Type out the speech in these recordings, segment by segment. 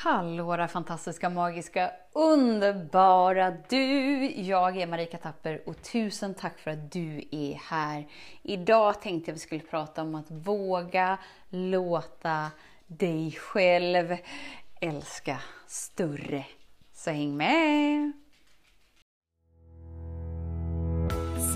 Hallå där fantastiska, magiska, underbara du! Jag är Marika Tapper och tusen tack för att du är här. Idag tänkte jag vi skulle prata om att våga låta dig själv älska större. Så häng med!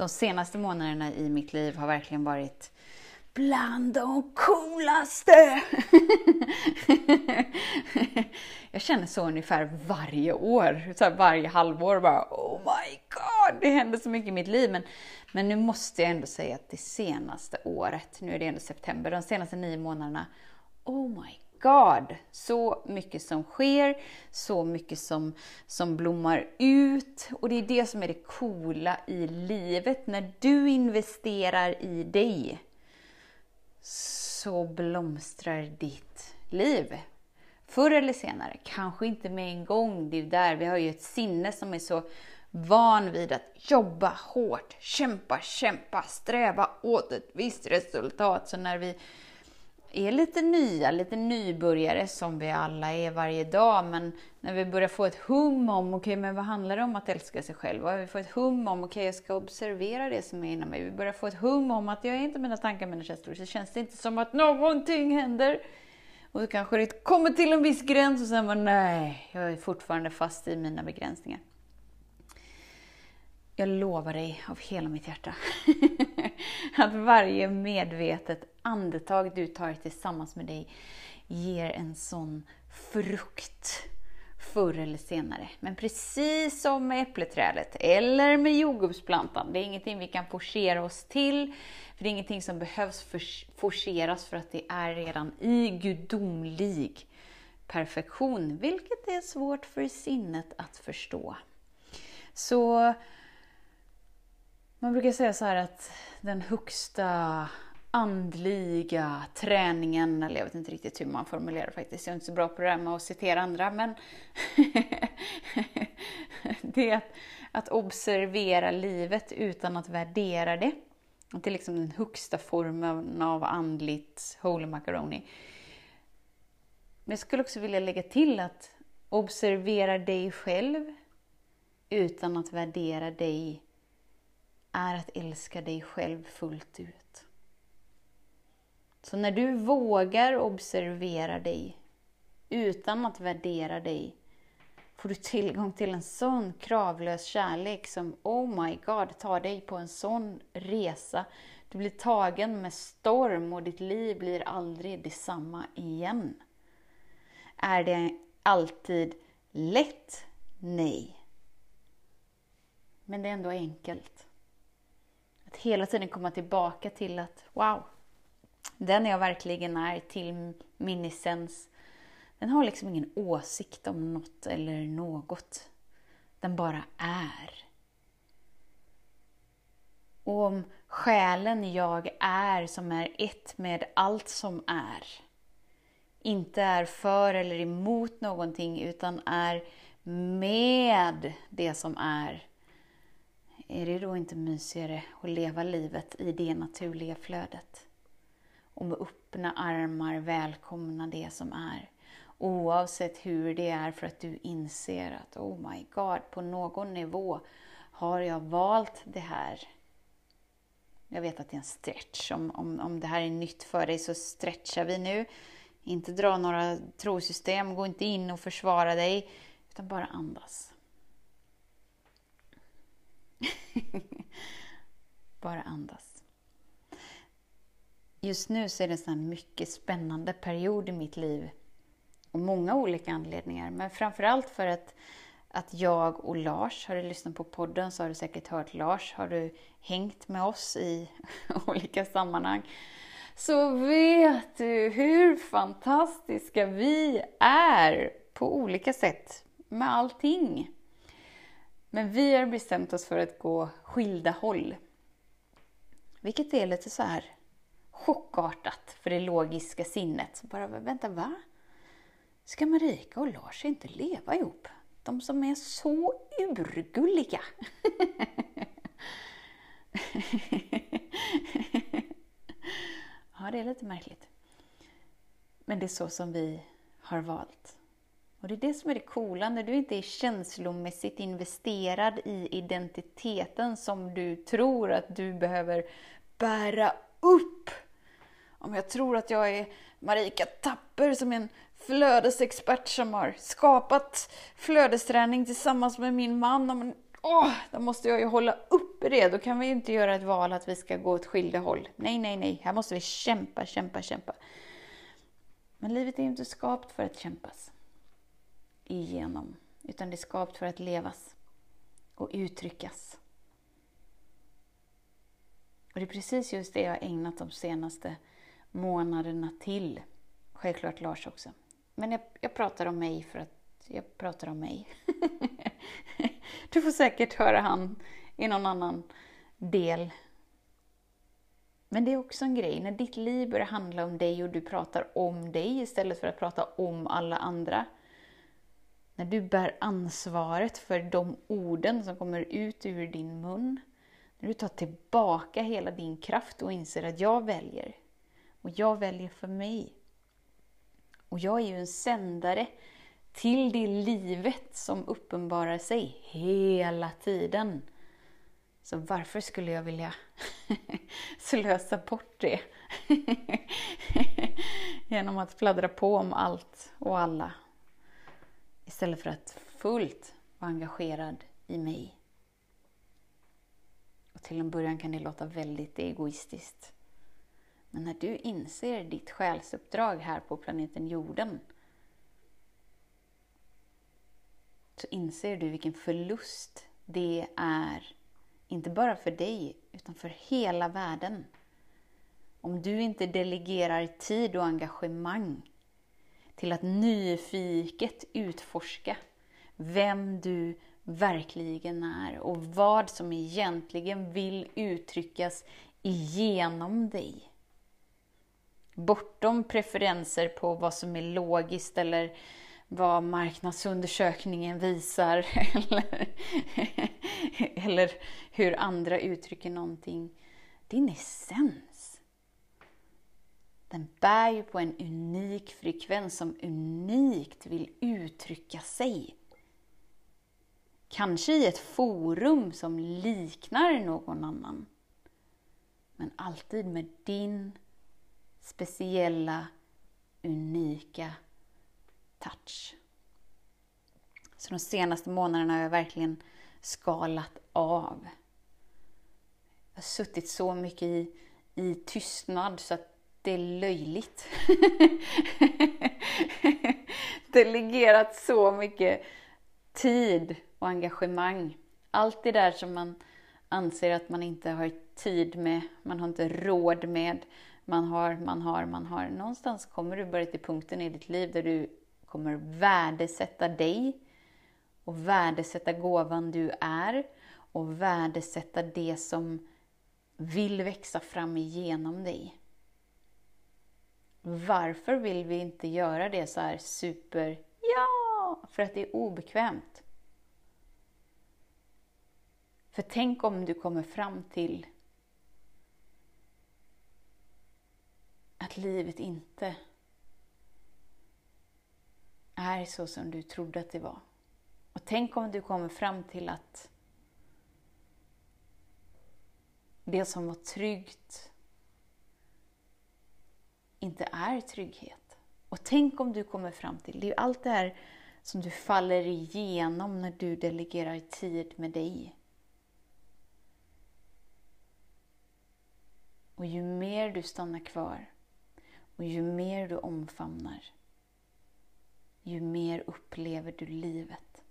De senaste månaderna i mitt liv har verkligen varit bland de coolaste! jag känner så ungefär varje år, så varje halvår bara oh my god, det händer så mycket i mitt liv. Men, men nu måste jag ändå säga att det senaste året, nu är det ändå september, de senaste nio månaderna, oh my God! Så mycket som sker, så mycket som, som blommar ut. Och det är det som är det coola i livet. När du investerar i dig så blomstrar ditt liv. Förr eller senare, kanske inte med en gång. Det är där vi har ju ett sinne som är så van vid att jobba hårt, kämpa, kämpa, sträva åt ett visst resultat. Så när vi är lite nya, lite nybörjare som vi alla är varje dag. Men när vi börjar få ett hum om, okej, okay, men vad handlar det om att älska sig själv? Och vi får ett hum om, okej, okay, jag ska observera det som är inom mig. Vi börjar få ett hum om att jag är inte mina tankar, mina känslor. Så känns det inte som att någonting händer. Och då kanske det kommer till en viss gräns och sen bara, nej, jag är fortfarande fast i mina begränsningar. Jag lovar dig av hela mitt hjärta att varje medvetet andetag du tar tillsammans med dig ger en sån frukt förr eller senare. Men precis som med äppleträdet eller med jordgubbsplantan, det är ingenting vi kan forcera oss till. För Det är ingenting som behövs forceras för att det är redan i gudomlig perfektion, vilket är svårt för sinnet att förstå. Så man brukar säga så här att den högsta andliga träningen, eller jag vet inte riktigt hur man formulerar det faktiskt, jag är inte så bra på det där med att citera andra, men det är att, att observera livet utan att värdera det. Det är liksom den högsta formen av andligt holy macaroni. Men jag skulle också vilja lägga till att observera dig själv utan att värdera dig är att älska dig själv fullt ut. Så när du vågar observera dig utan att värdera dig får du tillgång till en sån kravlös kärlek som Oh my God tar dig på en sån resa. Du blir tagen med storm och ditt liv blir aldrig detsamma igen. Är det alltid lätt? Nej. Men det är ändå enkelt. Att hela tiden komma tillbaka till att wow, den jag verkligen är till min essens, den har liksom ingen åsikt om något eller något. Den bara är. Och om själen jag är, som är ett med allt som är, inte är för eller emot någonting utan är med det som är, är det då inte mysigare att leva livet i det naturliga flödet? Och med öppna armar välkomna det som är. Oavsett hur det är för att du inser att oh my god, på någon nivå har jag valt det här. Jag vet att det är en stretch. Om, om, om det här är nytt för dig så stretchar vi nu. Inte dra några trosystem, gå inte in och försvara dig, utan bara andas. Bara andas. Just nu så är det en mycket spännande period i mitt liv. Och många olika anledningar. Men framförallt för att, att jag och Lars, har du lyssnat på podden så har du säkert hört Lars. Har du hängt med oss i olika sammanhang så vet du hur fantastiska vi är på olika sätt. med allting. Men vi har bestämt oss för att gå skilda håll. Vilket är lite så här chockartat för det logiska sinnet. Så Bara, vänta, va? Ska Marika och Lars inte leva ihop? De som är så urgulliga. ja, det är lite märkligt. Men det är så som vi har valt. Och det är det som är det coola, när du inte är känslomässigt investerad i identiteten som du tror att du behöver bära upp. Om jag tror att jag är Marika Tapper som är en flödesexpert som har skapat flödesträning tillsammans med min man. Men, åh, då måste jag ju hålla uppe det. Då kan vi ju inte göra ett val att vi ska gå åt skilda håll. Nej, nej, nej. Här måste vi kämpa, kämpa, kämpa. Men livet är ju inte skapat för att kämpas igenom, utan det är skapat för att levas och uttryckas. Och det är precis just det jag har ägnat de senaste månaderna till. Självklart Lars också. Men jag, jag pratar om mig för att jag pratar om mig. du får säkert höra han i någon annan del. Men det är också en grej, när ditt liv börjar handla om dig och du pratar om dig istället för att prata om alla andra. När du bär ansvaret för de orden som kommer ut ur din mun. När du tar tillbaka hela din kraft och inser att jag väljer. Och jag väljer för mig. Och jag är ju en sändare till det livet som uppenbarar sig hela tiden. Så varför skulle jag vilja slösa bort det? Genom att fladdra på om allt och alla. Istället för att fullt vara engagerad i mig. Och till en början kan det låta väldigt egoistiskt. Men när du inser ditt själsuppdrag här på planeten jorden så inser du vilken förlust det är, inte bara för dig, utan för hela världen. Om du inte delegerar tid och engagemang till att nyfiket utforska vem du verkligen är och vad som egentligen vill uttryckas igenom dig bortom preferenser på vad som är logiskt eller vad marknadsundersökningen visar eller, eller hur andra uttrycker någonting. Din essens, den bär ju på en unik frekvens som unikt vill uttrycka sig. Kanske i ett forum som liknar någon annan. Men alltid med din speciella, unika touch. Så de senaste månaderna har jag verkligen skalat av. Jag har suttit så mycket i, i tystnad så att det är löjligt. Delegerat så mycket tid och engagemang. Allt det där som man anser att man inte har tid med, man har inte råd med, man har, man har, man har. Någonstans kommer du börja till punkten i ditt liv där du kommer värdesätta dig och värdesätta gåvan du är och värdesätta det som vill växa fram igenom dig. Varför vill vi inte göra det så här super, ja, för att det är obekvämt. För tänk om du kommer fram till att livet inte är så som du trodde att det var. Och tänk om du kommer fram till att det som var tryggt inte är trygghet. Och tänk om du kommer fram till, det är ju allt det här som du faller igenom när du delegerar tid med dig. Och ju mer du stannar kvar, och ju mer du omfamnar, ju mer upplever du livet.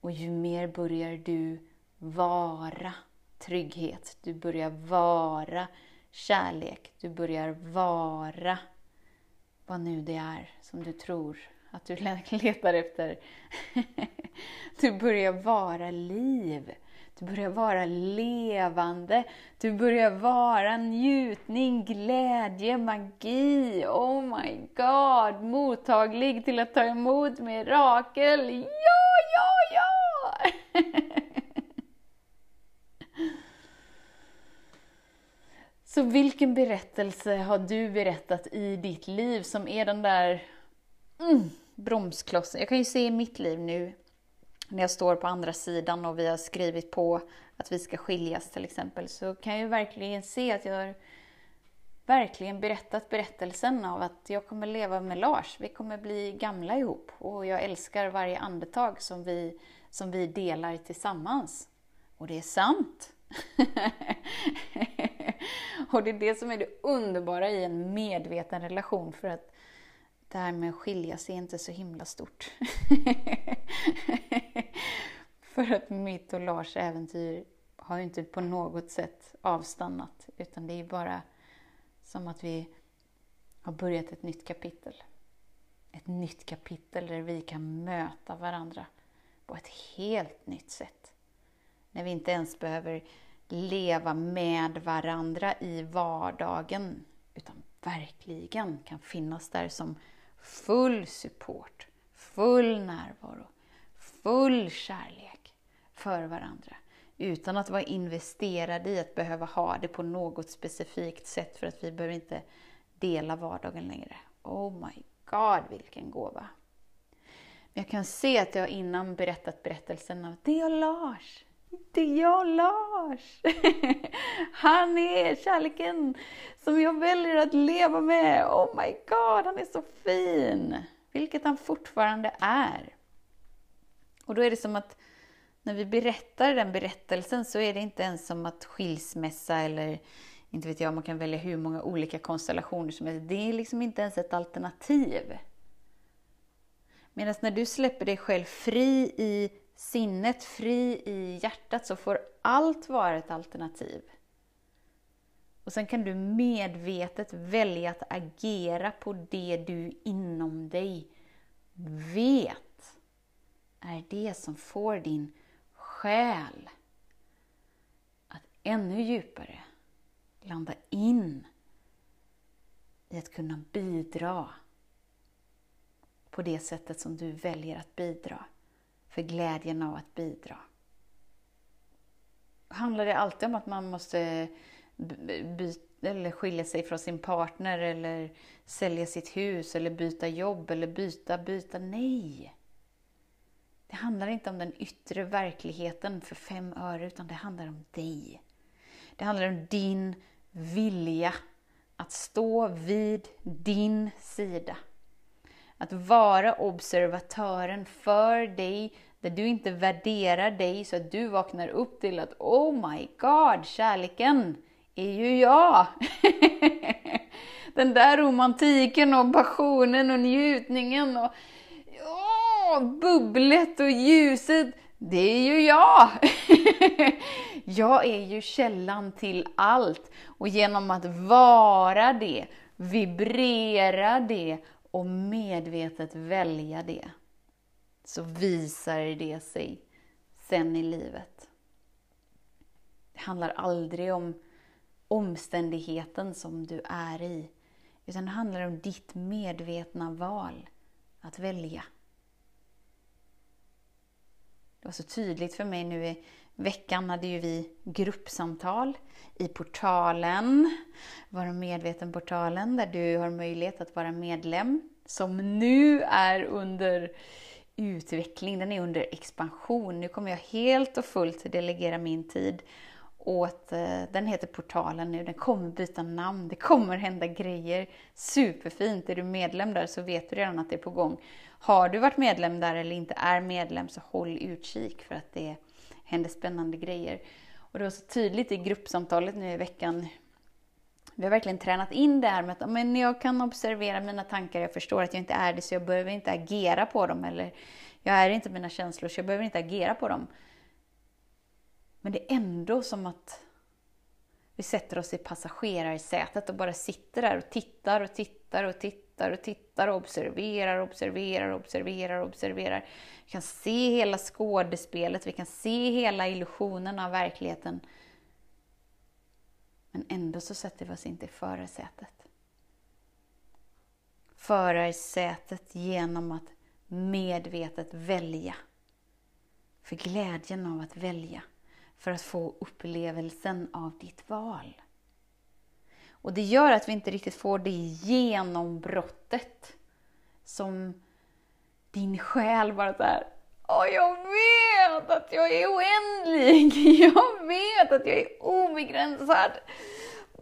Och ju mer börjar du vara trygghet, du börjar vara kärlek, du börjar vara vad nu det är som du tror att du letar efter... du börjar vara liv. Du börjar vara levande. Du börjar vara njutning, glädje, magi. Oh my god! Mottaglig till att ta emot mirakel. Ja, ja, ja! Så vilken berättelse har du berättat i ditt liv som är den där mm, bromsklossen? Jag kan ju se i mitt liv nu när jag står på andra sidan och vi har skrivit på att vi ska skiljas till exempel, så kan jag verkligen se att jag har verkligen berättat berättelsen av att jag kommer leva med Lars. Vi kommer bli gamla ihop och jag älskar varje andetag som vi, som vi delar tillsammans. Och det är sant! och det är det som är det underbara i en medveten relation för att det här med att skilja sig är inte så himla stort. För att mitt och Lars äventyr har ju inte på något sätt avstannat, utan det är bara som att vi har börjat ett nytt kapitel. Ett nytt kapitel där vi kan möta varandra på ett helt nytt sätt. När vi inte ens behöver leva med varandra i vardagen, utan verkligen kan finnas där som full support, full närvaro, full kärlek för varandra. Utan att vara investerade i att behöva ha det på något specifikt sätt för att vi behöver inte dela vardagen längre. Oh my God, vilken gåva! Jag kan se att jag innan berättat berättelsen av det är Lars. Det är jag Lars! Han är kärleken som jag väljer att leva med. Oh my God, han är så fin! Vilket han fortfarande är. Och då är det som att när vi berättar den berättelsen så är det inte ens som att skilsmässa eller inte vet jag, man kan välja hur många olika konstellationer som helst. Det är liksom inte ens ett alternativ. Medan när du släpper dig själv fri i sinnet, fri i hjärtat, så får allt vara ett alternativ. Och sen kan du medvetet välja att agera på det du inom dig vet är det som får din själ att ännu djupare landa in i att kunna bidra på det sättet som du väljer att bidra, för glädjen av att bidra. Handlar det alltid om att man måste byta, eller skilja sig från sin partner eller sälja sitt hus eller byta jobb eller byta, byta? Nej! Det handlar inte om den yttre verkligheten för fem öre, utan det handlar om dig. Det handlar om din vilja att stå vid din sida. Att vara observatören för dig, där du inte värderar dig så att du vaknar upp till att Oh my God, kärleken är ju jag! Den där romantiken och passionen och njutningen och bubblet och ljuset, det är ju jag! jag är ju källan till allt och genom att vara det, vibrera det och medvetet välja det, så visar det sig sen i livet. Det handlar aldrig om omständigheten som du är i, utan det handlar om ditt medvetna val att välja. Det var så tydligt för mig nu i veckan hade ju vi gruppsamtal i portalen, Vara medveten-portalen, där du har möjlighet att vara medlem, som nu är under utveckling, den är under expansion. Nu kommer jag helt och fullt delegera min tid åt, eh, den heter Portalen nu, den kommer byta namn, det kommer hända grejer. Superfint! Är du medlem där så vet du redan att det är på gång. Har du varit medlem där eller inte är medlem så håll utkik för att det händer spännande grejer. Och det var så tydligt i gruppsamtalet nu i veckan. Vi har verkligen tränat in det här med att men jag kan observera mina tankar, jag förstår att jag inte är det så jag behöver inte agera på dem. Eller jag är inte mina känslor så jag behöver inte agera på dem. Men det är ändå som att vi sätter oss i passagerarsätet och bara sitter där och tittar och tittar och tittar tittar och tittar och observerar, observerar, observerar, observerar. Vi kan se hela skådespelet, vi kan se hela illusionen av verkligheten. Men ändå så sätter vi oss inte i förarsätet. Förarsätet genom att medvetet välja. För glädjen av att välja. För att få upplevelsen av ditt val. Och det gör att vi inte riktigt får det genombrottet som din själ bara såhär, Åh, jag vet att jag är oändlig! Jag vet att jag är obegränsad!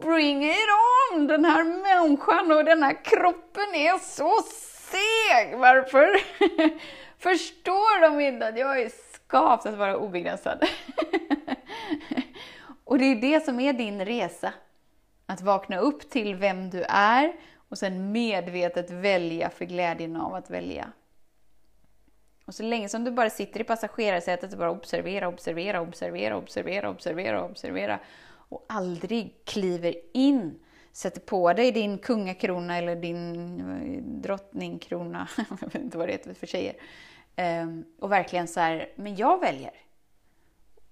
Bring it on! Den här människan och den här kroppen är så seg! Varför förstår de inte att jag är skapt att vara obegränsad? och det är det som är din resa. Att vakna upp till vem du är och sen medvetet välja för glädjen av att välja. Och så länge som du bara sitter i passagerarsätet och bara observera, observera, observera, observera, observera, observera och aldrig kliver in, sätter på dig din kungakrona eller din eh, drottningkrona, jag vet inte vad det heter för tjejer, ehm, och verkligen så här, men jag väljer.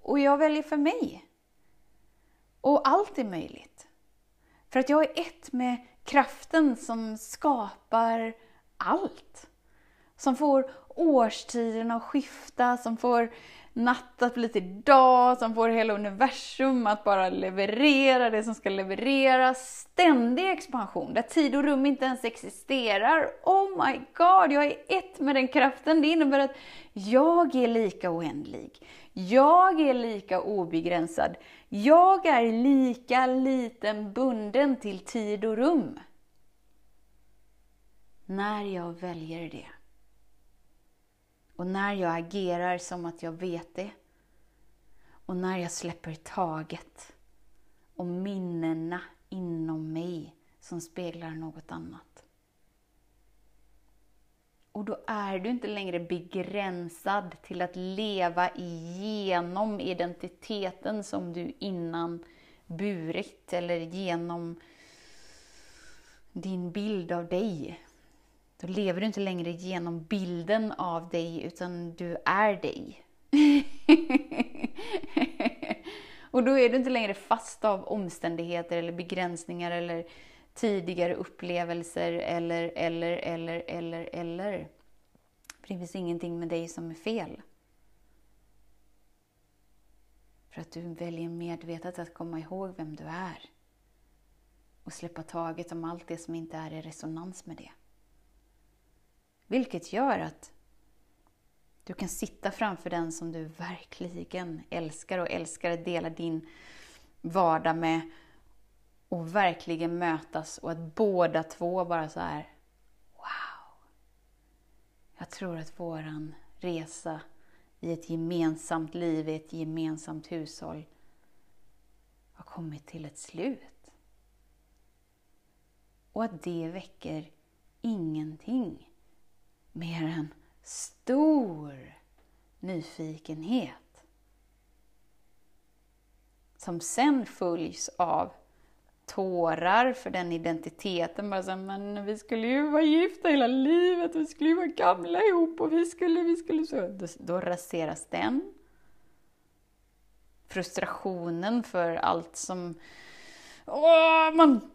Och jag väljer för mig. Och allt är möjligt. För att jag är ett med kraften som skapar allt. Som får årstiderna att skifta, som får natt att bli till dag, som får hela universum att bara leverera det som ska levereras. Ständig expansion, där tid och rum inte ens existerar. Oh my god, jag är ett med den kraften. Det innebär att jag är lika oändlig. Jag är lika obegränsad. Jag är lika liten bunden till tid och rum. När jag väljer det. Och när jag agerar som att jag vet det. Och när jag släpper taget om minnena inom mig som speglar något annat. Och då är du inte längre begränsad till att leva igenom identiteten som du innan burit eller genom din bild av dig. Då lever du inte längre genom bilden av dig, utan du är dig. och då är du inte längre fast av omständigheter eller begränsningar eller tidigare upplevelser eller, eller, eller, eller, eller. För det finns ingenting med dig som är fel. För att du väljer medvetet att komma ihåg vem du är. Och släppa taget om allt det som inte är i resonans med det. Vilket gör att du kan sitta framför den som du verkligen älskar och älskar att dela din vardag med och verkligen mötas och att båda två bara så här Wow! Jag tror att våran resa i ett gemensamt liv, i ett gemensamt hushåll har kommit till ett slut. Och att det väcker ingenting mer en stor nyfikenhet. Som sen följs av tårar för den identiteten. Bara så, men vi skulle ju vara gifta hela livet, vi skulle ju vara gamla ihop och vi skulle, vi skulle så. Då, då raseras den. Frustrationen för allt som åh, man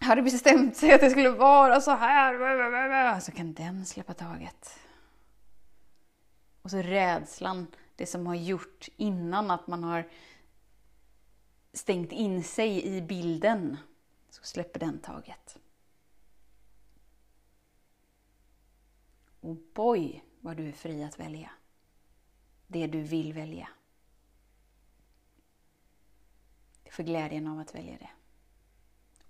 hade bestämt sig att det skulle vara så här. Så kan den släppa taget. Och så rädslan, det som har gjort innan att man har stängt in sig i bilden, så släpper den taget. Och boy, vad du är fri att välja. Det du vill välja. För glädjen av att välja det.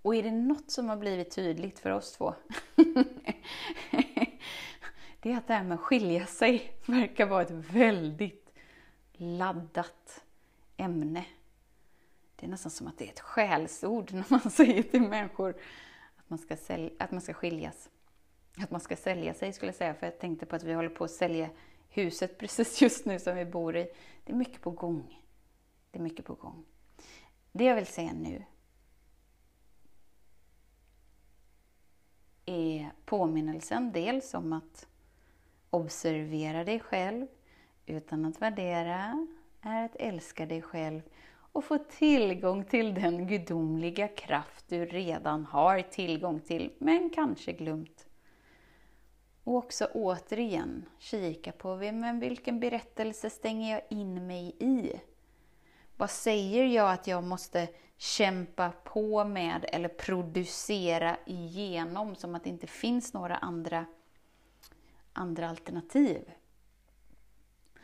Och är det något som har blivit tydligt för oss två, det är att det här med att skilja sig verkar vara ett väldigt laddat ämne. Det är nästan som att det är ett skällsord när man säger till människor att man ska, sälja, att man ska skiljas. Att man ska sälja sig skulle jag säga, för jag tänkte på att vi håller på att sälja huset precis just nu som vi bor i. Det är mycket på gång. Det är mycket på gång. Det jag vill säga nu, är påminnelsen dels om att observera dig själv utan att värdera, är att älska dig själv och få tillgång till den gudomliga kraft du redan har tillgång till, men kanske glömt. Och också återigen kika på men vilken berättelse stänger jag in mig i? Vad säger jag att jag måste kämpa på med eller producera igenom som att det inte finns några andra, andra alternativ?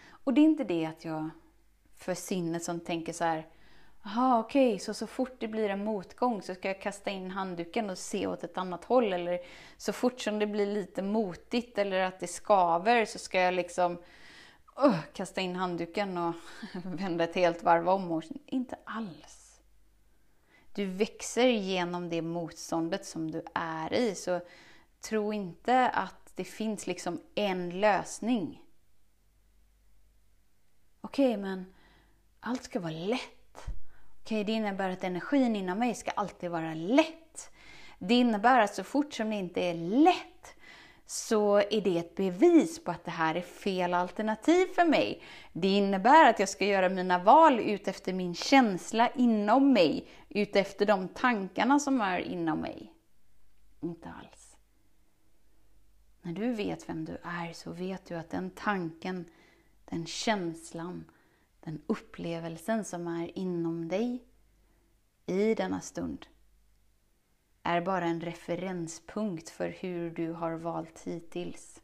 Och det är inte det att jag för sinnet som tänker så här, Jaha, okej, okay, så så fort det blir en motgång så ska jag kasta in handduken och se åt ett annat håll. Eller så fort som det blir lite motigt eller att det skaver så ska jag liksom uh, kasta in handduken och vända ett helt varv om. Och, inte alls. Du växer genom det motståndet som du är i. Så tro inte att det finns liksom en lösning. Okej, okay, men allt ska vara lätt. Okej, det innebär att energin inom mig ska alltid vara lätt. Det innebär att så fort som det inte är lätt så är det ett bevis på att det här är fel alternativ för mig. Det innebär att jag ska göra mina val utefter min känsla inom mig, utefter de tankarna som är inom mig. Inte alls. När du vet vem du är så vet du att den tanken, den känslan, den upplevelsen som är inom dig i denna stund är bara en referenspunkt för hur du har valt hittills.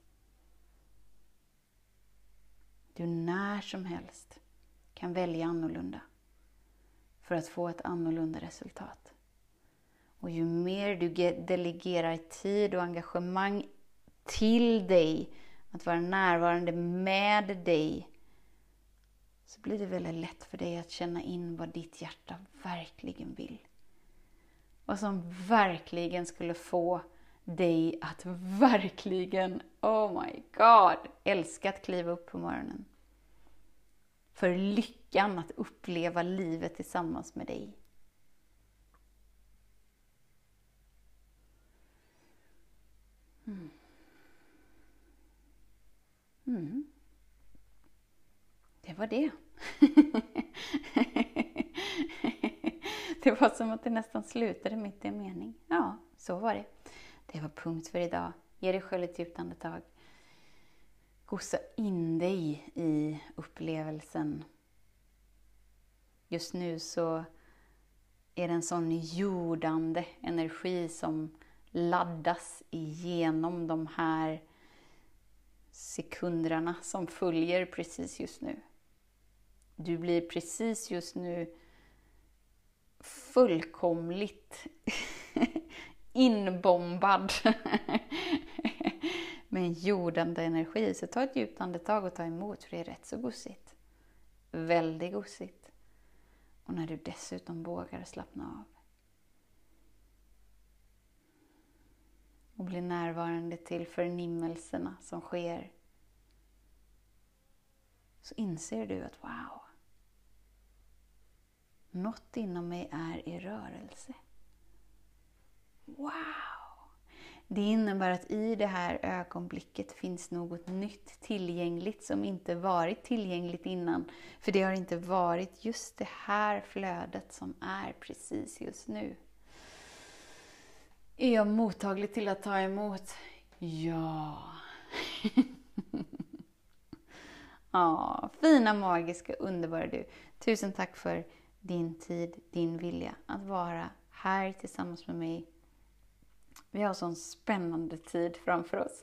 Du när som helst kan välja annorlunda för att få ett annorlunda resultat. Och ju mer du delegerar tid och engagemang till dig, att vara närvarande med dig, så blir det väldigt lätt för dig att känna in vad ditt hjärta verkligen vill och som verkligen skulle få dig att verkligen, oh my god, älska att kliva upp på morgonen. För lyckan att uppleva livet tillsammans med dig. Mm. Mm. Det var det. det var som att det nästan slutade mitt i en mening. Ja, så var det. Det var punkt för idag. Ge dig själv ett djupt andetag. Gossa in dig i upplevelsen. Just nu så är det en sån jordande energi som laddas igenom de här sekunderna som följer precis just nu. Du blir precis just nu fullkomligt inbombad med en jordande energi. Så ta ett djupt andetag och ta emot, för det är rätt så gosigt. Väldigt gosigt. Och när du dessutom vågar slappna av. Och bli närvarande till förnimmelserna som sker. Så inser du att wow, något inom mig är i rörelse. Wow! Det innebär att i det här ögonblicket finns något nytt tillgängligt som inte varit tillgängligt innan. För det har inte varit just det här flödet som är precis just nu. Är jag mottaglig till att ta emot? Ja. ja, fina, magiska, underbara du. Tusen tack för din tid, din vilja att vara här tillsammans med mig. Vi har sån spännande tid framför oss.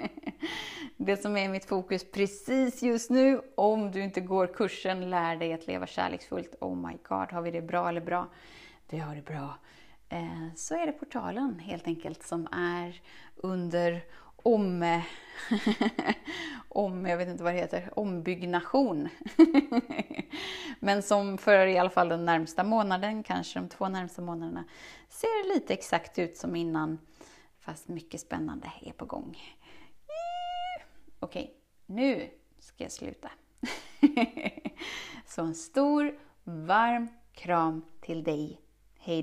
det som är mitt fokus precis just nu, om du inte går kursen Lär dig att leva kärleksfullt. Oh my god, har vi det bra eller bra? Vi har det bra. Eh, så är det portalen helt enkelt som är under om, eh, om, jag vet inte vad det heter, ombyggnation. Men som för i alla fall den närmsta månaden, kanske de två närmsta månaderna, ser lite exakt ut som innan. Fast mycket spännande är på gång. Okej, nu ska jag sluta. Så en stor, varm kram till dig. Hej